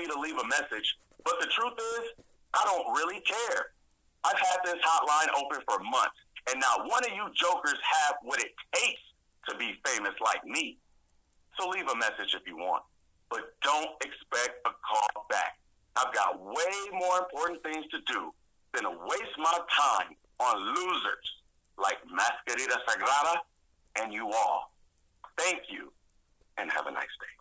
you to leave a message, but the truth is, I don't really care. I've had this hotline open for months, and not one of you jokers have what it takes to be famous like me. So leave a message if you want, but don't expect a call back. I've got way more important things to do than to waste my time on losers like Mascarita Sagrada and you all. Thank you, and have a nice day.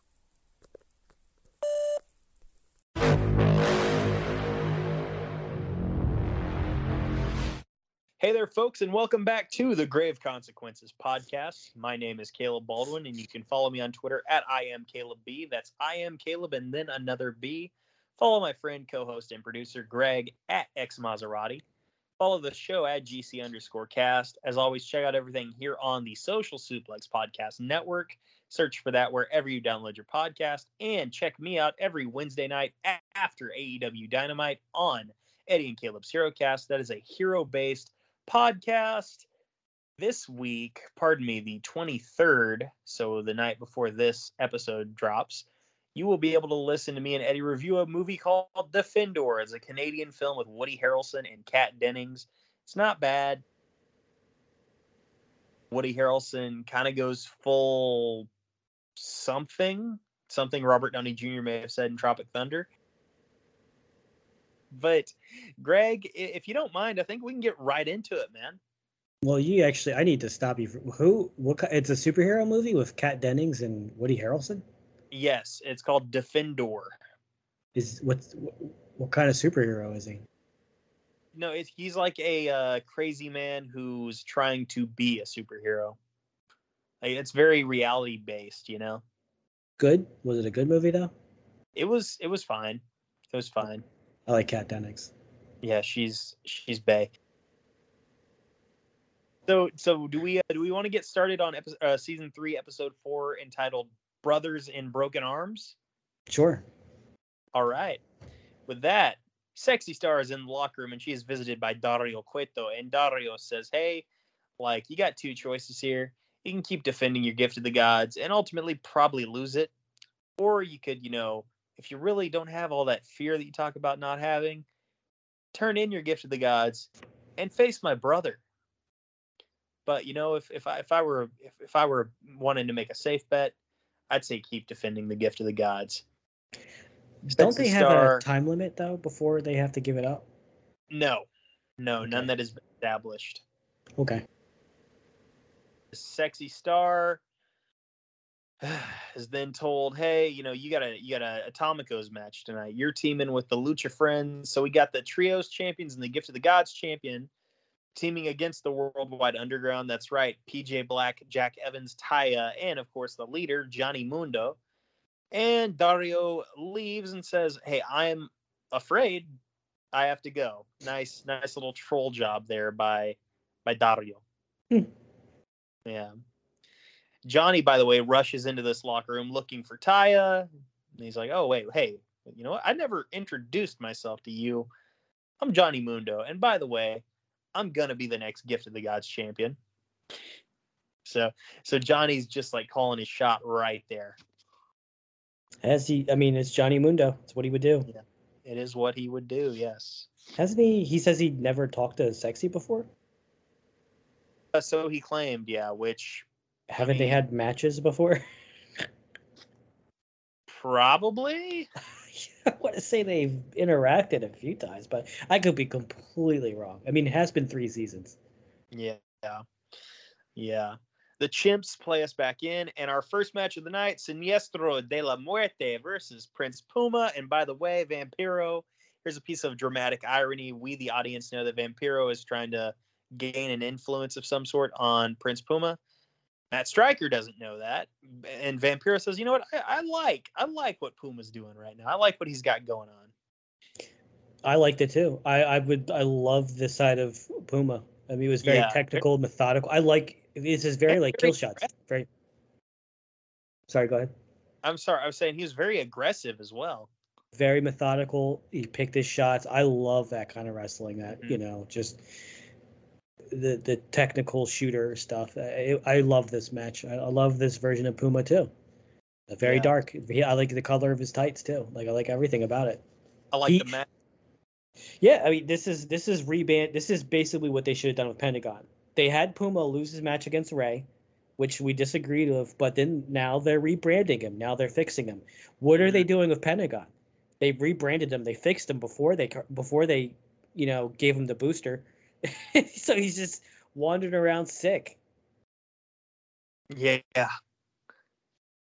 Hey there, folks, and welcome back to the Grave Consequences podcast. My name is Caleb Baldwin, and you can follow me on Twitter at I am Caleb B. That's I am Caleb and then another B. Follow my friend, co-host, and producer Greg at X Maserati. Follow the show at GC underscore cast. As always, check out everything here on the Social Suplex Podcast Network. Search for that wherever you download your podcast, and check me out every Wednesday night after AEW Dynamite on Eddie and Caleb's Hero Cast. That is a hero-based podcast this week, pardon me, the 23rd, so the night before this episode drops, you will be able to listen to me and Eddie review a movie called Defendor. It's a Canadian film with Woody Harrelson and Kat Dennings. It's not bad. Woody Harrelson kind of goes full something, something Robert Downey Jr. may have said in Tropic Thunder. But Greg, if you don't mind, I think we can get right into it, man. Well, you actually, I need to stop you. Who? What? It's a superhero movie with Kat Dennings and Woody Harrelson. Yes, it's called Defendor. Is what's what, what kind of superhero is he? No, it, he's like a uh, crazy man who's trying to be a superhero. Like, it's very reality based, you know. Good? Was it a good movie though? It was it was fine. It was fine. I like Kat Dennings. Yeah, she's she's Bay. So so do we uh, do we want to get started on episode, uh, season three, episode four, entitled "Brothers in Broken Arms"? Sure. All right. With that, Sexy Star is in the locker room and she is visited by Dario Cueto. And Dario says, Hey, like, you got two choices here. You can keep defending your gift to the gods and ultimately probably lose it. Or you could, you know, if you really don't have all that fear that you talk about not having, turn in your gift to the gods and face my brother. But you know, if if I if I were if, if I were wanting to make a safe bet, I'd say keep defending the gift of the gods. Don't they have Star- a time limit though before they have to give it up? No, no, none Okay. that has been established. Okay. Sexy Star is then told, "Hey, you know, you got a you got a Atomicos match tonight. You're teaming with the Lucha Friends, so we got the Trios champions and the Gift of the Gods champion teaming against the Worldwide Underground. That's right, PJ Black, Jack Evans, Taya, and of course the leader Johnny Mundo." And Dario leaves and says, "Hey, I'm afraid I have to go." Nice, nice little troll job there by by Dario. Hmm. Yeah. Johnny, by the way, rushes into this locker room looking for Taya. And he's like, "Oh wait, hey, you know what? I never introduced myself to you. I'm Johnny Mundo, and by the way, I'm gonna be the next Gift of the Gods champion." So, so Johnny's just like calling his shot right there. As he, I mean, it's Johnny Mundo. It's what he would do. It is what he would do. Yes. Hasn't he? He says he never talked to Sexy before. Uh, so he claimed, yeah. Which Haven't they had matches before? probably. I want to say they've interacted a few times, but I could be completely wrong. I mean, it has been three seasons. Yeah. Yeah. The Chimps play us back in, and our first match of the night, Siniestro de la Muerte versus Prince Puma. And by the way, Vampiro, here's a piece of dramatic irony. We, the audience, know that Vampiro is trying to gain an influence of some sort on Prince Puma. Matt Striker doesn't know that. And Vampiro says, you know what? I, I like I like what Puma's doing right now. I like what he's got going on. I liked it too. I, I would I love this side of Puma. I mean, it was very Yeah. technical, methodical. I like this is very like kill shots. Very. Sorry, go ahead. I'm sorry, I was saying he was very aggressive as well. Very methodical. He picked his shots. I love that kind of wrestling. That Mhm. you know, just the the technical shooter stuff. I, I love this match. I, I love this version of Puma too. Very Yeah. dark. He- I like the color of his tights too. Like I like everything about it. I like He- the match. Yeah, I mean, this is this is reband. This is basically what they should have done with Pentagon. They had Puma lose his match against Rey, which we disagreed with, but then now they're rebranding him. Now they're fixing him. What are they mm-hmm. doing with Pentagon? They rebranded him. They fixed him before they before they, you know, gave him the booster. so he's just wandering around sick. Yeah.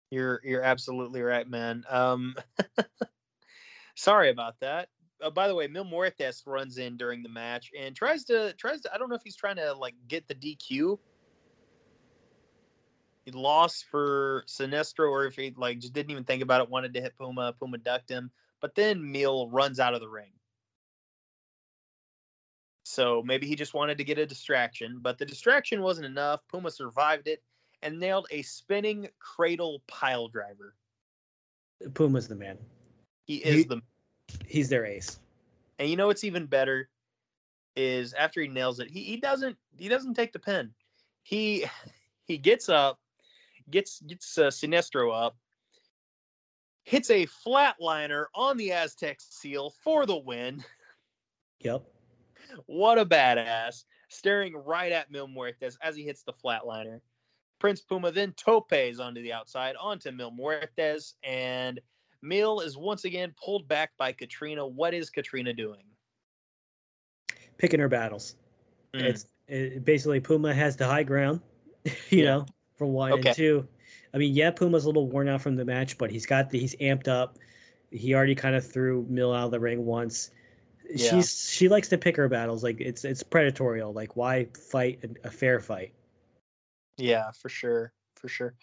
You're you're absolutely right, man. Um sorry about that. Uh, by the way, Mil Muertes runs in during the match and tries to tries to I don't know if he's trying to like get the DQ. He lost for Sinestro or if he like just didn't even think about it, wanted to hit Puma, Puma ducked him, but then Mil runs out of the ring. So maybe he just wanted to get a distraction, but the distraction wasn't enough. Puma survived it and nailed a spinning cradle pile driver. Puma's the man. He is He- the He's their ace. and you know what's even better is after he nails it, he, he doesn't he doesn't take the pin. He he gets up, gets gets uh, Sinestro up, hits a flatliner on the Aztec seal for the win. Yep. What a badass. Staring right at Mil Muertes as he hits the flatliner. Prince Puma then topes onto the outside onto Mil Muertes, and Mil is once again pulled back by Katrina. What is Katrina doing? Picking her battles. Mm. It's it, basically Puma has the high ground, you Yeah. know, for one Okay. and two. I mean, yeah, Puma's a little worn out from the match, but he's got the he's amped up. He already kind of threw Mil out of the ring once. Yeah. She's she likes to pick her battles. Like it's it's predatorial. Like why fight a, a fair fight? Yeah, for sure, for sure.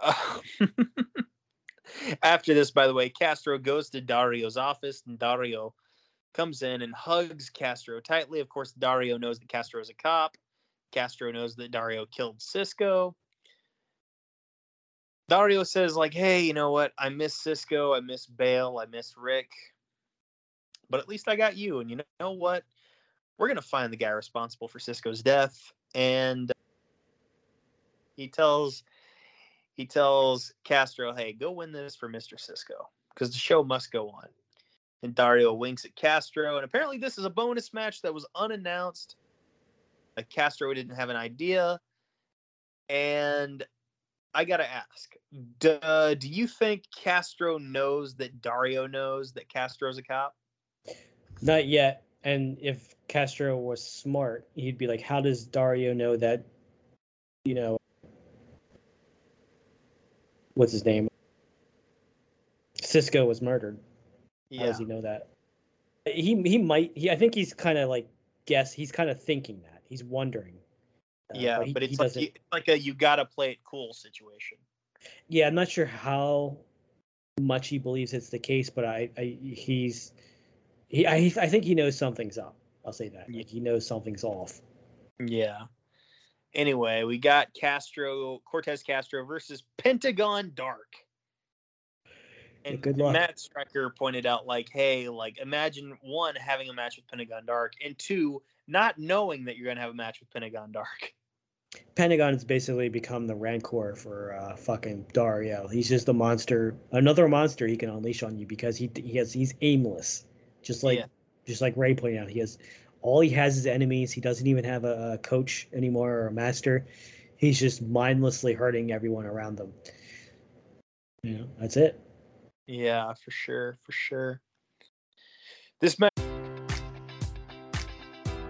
Uh, after this, by the way, Castro goes to Dario's office, and Dario comes in and hugs Castro tightly. Of course, Dario knows that Castro is a cop. Castro knows that Dario killed Cisco. Dario says, like, hey, you know what? I miss Cisco. I miss Bale. I miss Rick. But at least I got you. And you know what? We're going to find the guy responsible for Cisco's death. And he tells he tells Castro, "Hey, go win this for Mr. Cisco because the show must go on." And Dario winks at Castro, and apparently this is a bonus match that was unannounced. Like Castro didn't have an idea, and I gotta ask: do, do you think Castro knows that Dario knows that Castro's a cop? Not yet. And if Castro was smart, he'd be like, "How does Dario know that? You know, what's his name? Cisco was murdered. How does he know that? He he might. He I think he's kind of like guess. He's kind of thinking that. He's wondering. Uh, yeah, he- but he it's like, you, like a you gotta play it cool situation. Yeah, I'm not sure how much he believes it's the case, but I, I he's he I, I think he knows something's up. I'll say that. Like he knows something's off. Yeah. Anyway, we got Castro, Cortez Castro versus Pentagon Dark. Yeah, And good luck. Matt Striker pointed out, like, hey, like, imagine one, having a match with Pentagon Dark, and two, not knowing that you're going to have a match with Pentagon Dark. Pentagon has basically become the rancor for uh, fucking Dario. He's just a monster, another monster he can unleash on you because he he has he's aimless, just like Yeah. just like Rey pointed out. He has all he has is enemies. He doesn't even have a, a coach anymore or a master. He's just mindlessly hurting everyone around them. Yeah, that's it. Yeah, for sure, for sure. This match.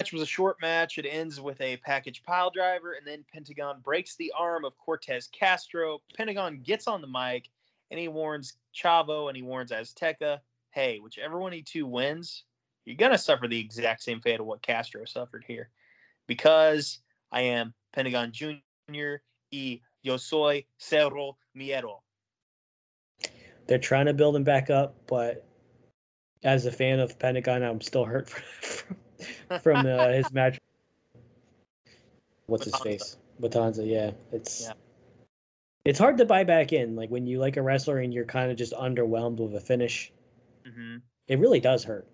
match was a short match. It ends with a package pile driver, and then Pentagon breaks the arm of Cortez Castro. Pentagon gets on the mic, and he warns Chavo and he warns Azteca, hey, whichever one of you two wins, you're to suffer the exact same fate of what Castro suffered here. Because I am Pentagon Jr. y yo soy Cero Miedo. They're trying to build him back up, but as a fan of Pentagon, I'm still hurt from, from uh, his match. What's his face? Matanza, yeah. It's yeah. it's hard to buy back in. Like when you like a wrestler and you're kind of just underwhelmed with a finish. Mm-hmm. It really does hurt.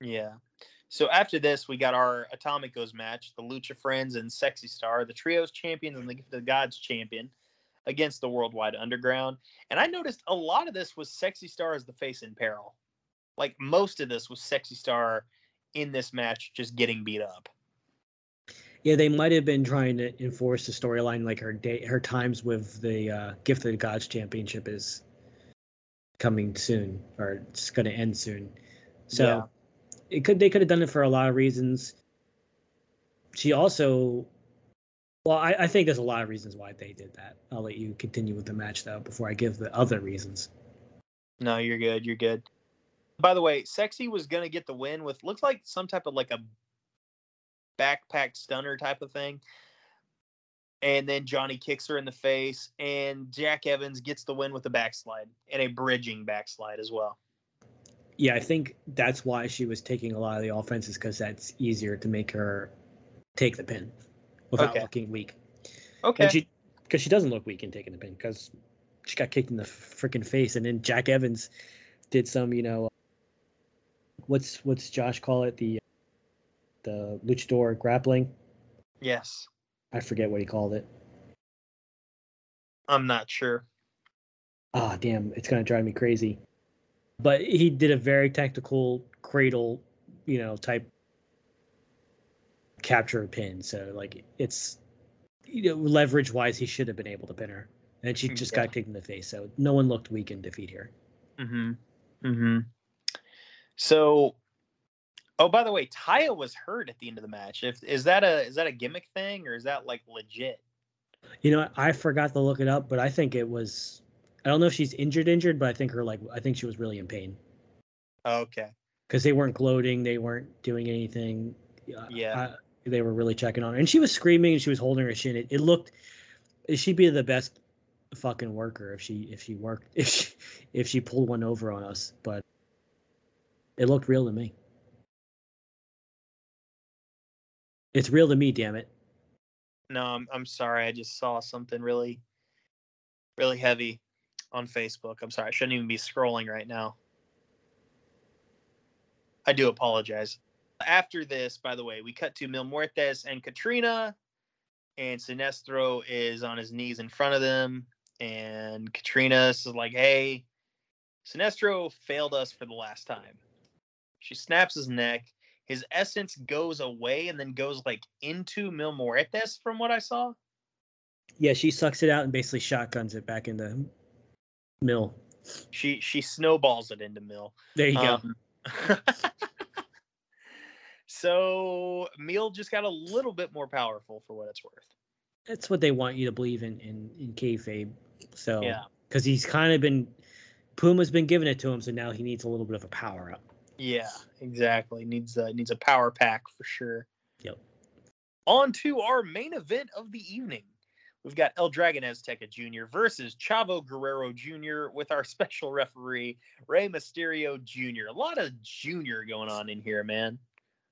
Yeah. So after this, we got our Atomicos match, the Lucha Friends and Sexy Star, the Trios champion and the, Gift of the Gods champion against the Worldwide Underground. And I noticed a lot of this was Sexy Star as the face in peril. Like most of this was Sexy Star in this match just getting beat up. Yeah, they might have been trying to enforce the storyline like her day her times with the uh, Gift of the Gods championship is coming soon or it's going to end soon. So yeah. it could they could have done it for a lot of reasons. She also well, I, I think there's a lot of reasons why they did that. I'll let you continue with the match though before I give the other reasons. No, you're good. You're good. By the way, Sexy was gonna get the win with looks like some type of like a backpack stunner type of thing. And then Johnny kicks her in the face, and Jack Evans gets the win with a backslide and a bridging backslide as well. Yeah, I think that's why she was taking a lot of the offenses because that's easier to make her take the pin without okay. looking weak. Okay. And she because she doesn't look weak in taking the pin because she got kicked in the freaking face, and then Jack Evans did some, you know, what's what's Josh call it the the luchador grappling? Yes. I forget what he called it. I'm not sure. Ah, oh, damn! It's gonna drive me crazy. But he did a very tactical cradle, you know, type capture pin. So like it's you know leverage wise, he should have been able to pin her, and she just yeah. got kicked in the face. So no one looked weak in defeat here. Mm-hmm. Mm-hmm. So, oh, by the way, Taya was hurt at the end of the match. If is that a is that a gimmick thing or is that like legit? You know, I forgot to look it up, but I think it was. I don't know if she's injured, injured, but I think her like I think she was really in pain. Okay. Because they weren't gloating, they weren't doing anything. Yeah. I, they were really checking on her, and she was screaming and she was holding her chin. It, it looked. She'd be the best fucking worker if she if she worked if she if she pulled one over on us, but it looked real to me. It's real to me, damn it. No, I'm I'm sorry. I just saw something really really heavy on Facebook. I'm sorry. I shouldn't even be scrolling right now. I do apologize. after this, by the way, we cut to Mil Muertes and Katrina, and Sinestro is on his knees in front of them, and Katrina is like, "Hey, Sinestro failed us for the last time." She snaps his neck. His essence goes away and then goes like into Mil Muertes, from what I saw. Yeah, she sucks it out and basically shotguns it back in the Mil. She she snowballs it into Mil. There you go. Um, so Mil just got a little bit more powerful for what it's worth. That's what they want you to believe in in in kayfabe. So Yeah. because he's kind of been Puma's been giving it to him, so now he needs a little bit of a power up. Yeah, exactly. Needs a needs a power pack for sure. Yep. On to our main event of the evening. We've got El Dragon Azteca Jr. versus Chavo Guerrero Jr. with our special referee Rey Mysterio Jr. A lot of Junior going on in here, man.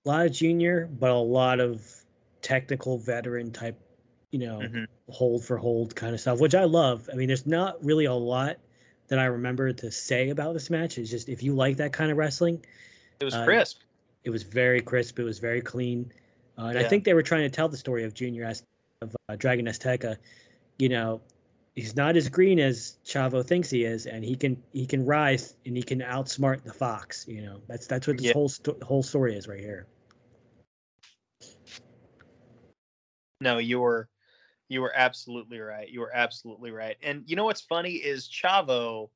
A lot of junior, but a lot of technical veteran type, you know, Mhm. hold for hold kind of stuff, which I love. I mean, there's not really a lot that I remember to say about this match. Is just if you like that kind of wrestling, It was Uh, crisp. it was very crisp. It was very clean, uh, and I think they were trying to tell the story of Junior Az- of uh, Dragon Azteca. You know, he's not as green as Chavo thinks he is, and he can he can rise and he can outsmart the Fox. You know, that's that's what this Yeah. whole sto- whole story is right here. No, you were you were absolutely right. You were absolutely right. And you know what's funny is Chavo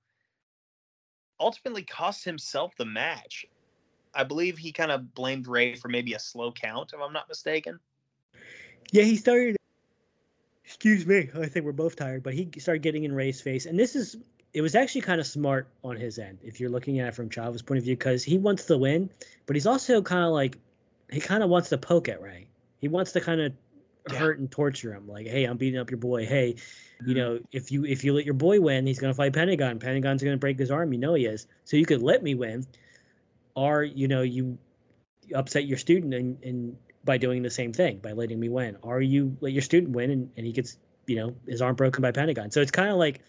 ultimately cost himself the match. I believe he kind of blamed Rey for maybe a slow count, if I'm not mistaken. Yeah, he started. Excuse me, I think we're both tired, but he started getting in Rey's face, and this is. It was actually kind of smart on his end, if you're looking at it from Chavo's point of view, because he wants to win, but he's also kind of like, he kind of wants to poke at Rey. He wants to kind of Yeah. hurt and torture him, like, hey, I'm beating up your boy. Hey, you mm-hmm. know, if you if you let your boy win, he's gonna fight Pentagon. Pentagon's gonna break his arm. You know he is. So you could let me win, or you know you upset your student and, and by doing the same thing by letting me win, or you let your student win and, and he gets you know his arm broken by Pentagon. So it's kind of like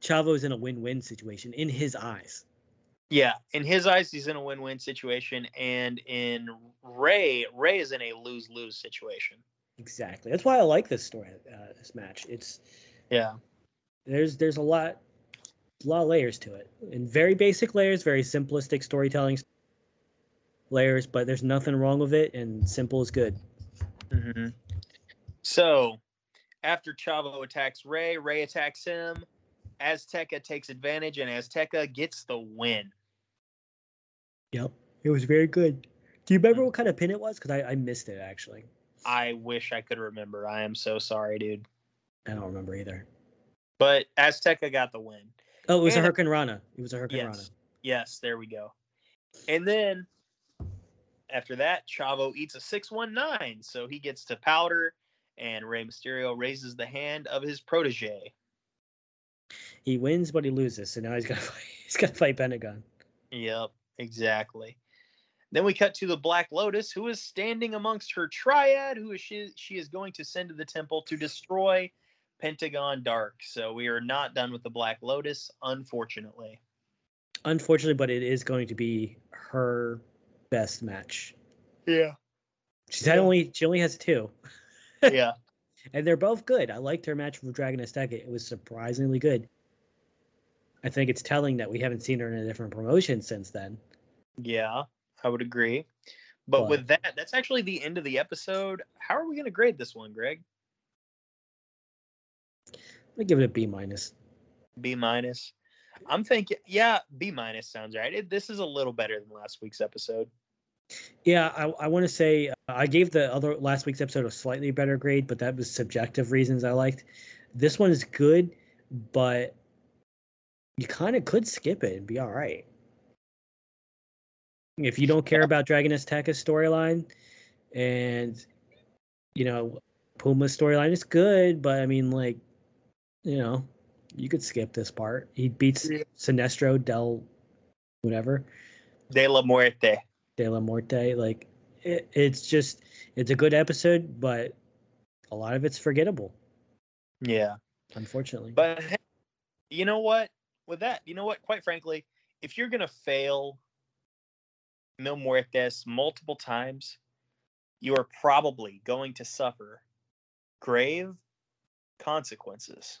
Chavo's in a win-win situation in his eyes. Yeah, in his eyes, he's in a win-win situation, and in Rey, Rey is in a lose-lose situation. Exactly. That's why I like this story, uh, this match. It's Yeah, there's there's a lot a lot of layers to it and very basic layers very simplistic storytelling layers but there's nothing wrong with it and simple is good Mm-hmm. So, after Chavo attacks Rey, Rey attacks him. Azteca takes advantage, and Azteca gets the win. Yep it was very good do you remember mm. what kind of pin it was because I, I missed it actually I wish I could remember. I am so sorry, dude. i don't remember either But Azteca got the win. oh it was And- a hurricane rana it was a hurricane rana Yes. Yes, there we go. And then after that, Chavo eats a 619. So he gets to powder, and Rey Mysterio raises the hand of his protege. he wins but he loses so now he's got to fight he's got to fight pentagon Yep, exactly. Then we cut to the Black Lotus, who is standing amongst her triad, who is she, she is going to send to the temple to destroy Pentagon Dark. So we are not done with the Black Lotus, unfortunately. unfortunately but it is going to be her best match Yeah. she's had Yeah. only she only has two Yeah. and they're both good. I liked her match with Dragon Azteca. It was surprisingly good. I think it's telling that we haven't seen her in a different promotion since then. Yeah, I would agree. But But- with that, that's actually the end of the episode. How are we going to grade this one, Greg? I give it a B minus. B minus. I'm thinking, yeah, B minus sounds right. It, this is a little better than last week's episode. Yeah, I, I want to say uh, I gave the other last week's episode a slightly better grade, but that was subjective reasons I liked. This one is good, but you kind of could skip it and be all right. If you don't care about Dragon Azteca's storyline and you know Puma's storyline is good, but I mean like you know, you could skip this part. He beats Yeah. Sinestro del whatever. De la Muerte. De La Muerte. Like it, it's just it's a good episode, but a lot of it's forgettable, Yeah. unfortunately. But you know what? With that, you know what? Quite frankly, if you're going to fail mil muertes multiple times, you are probably going to suffer grave consequences.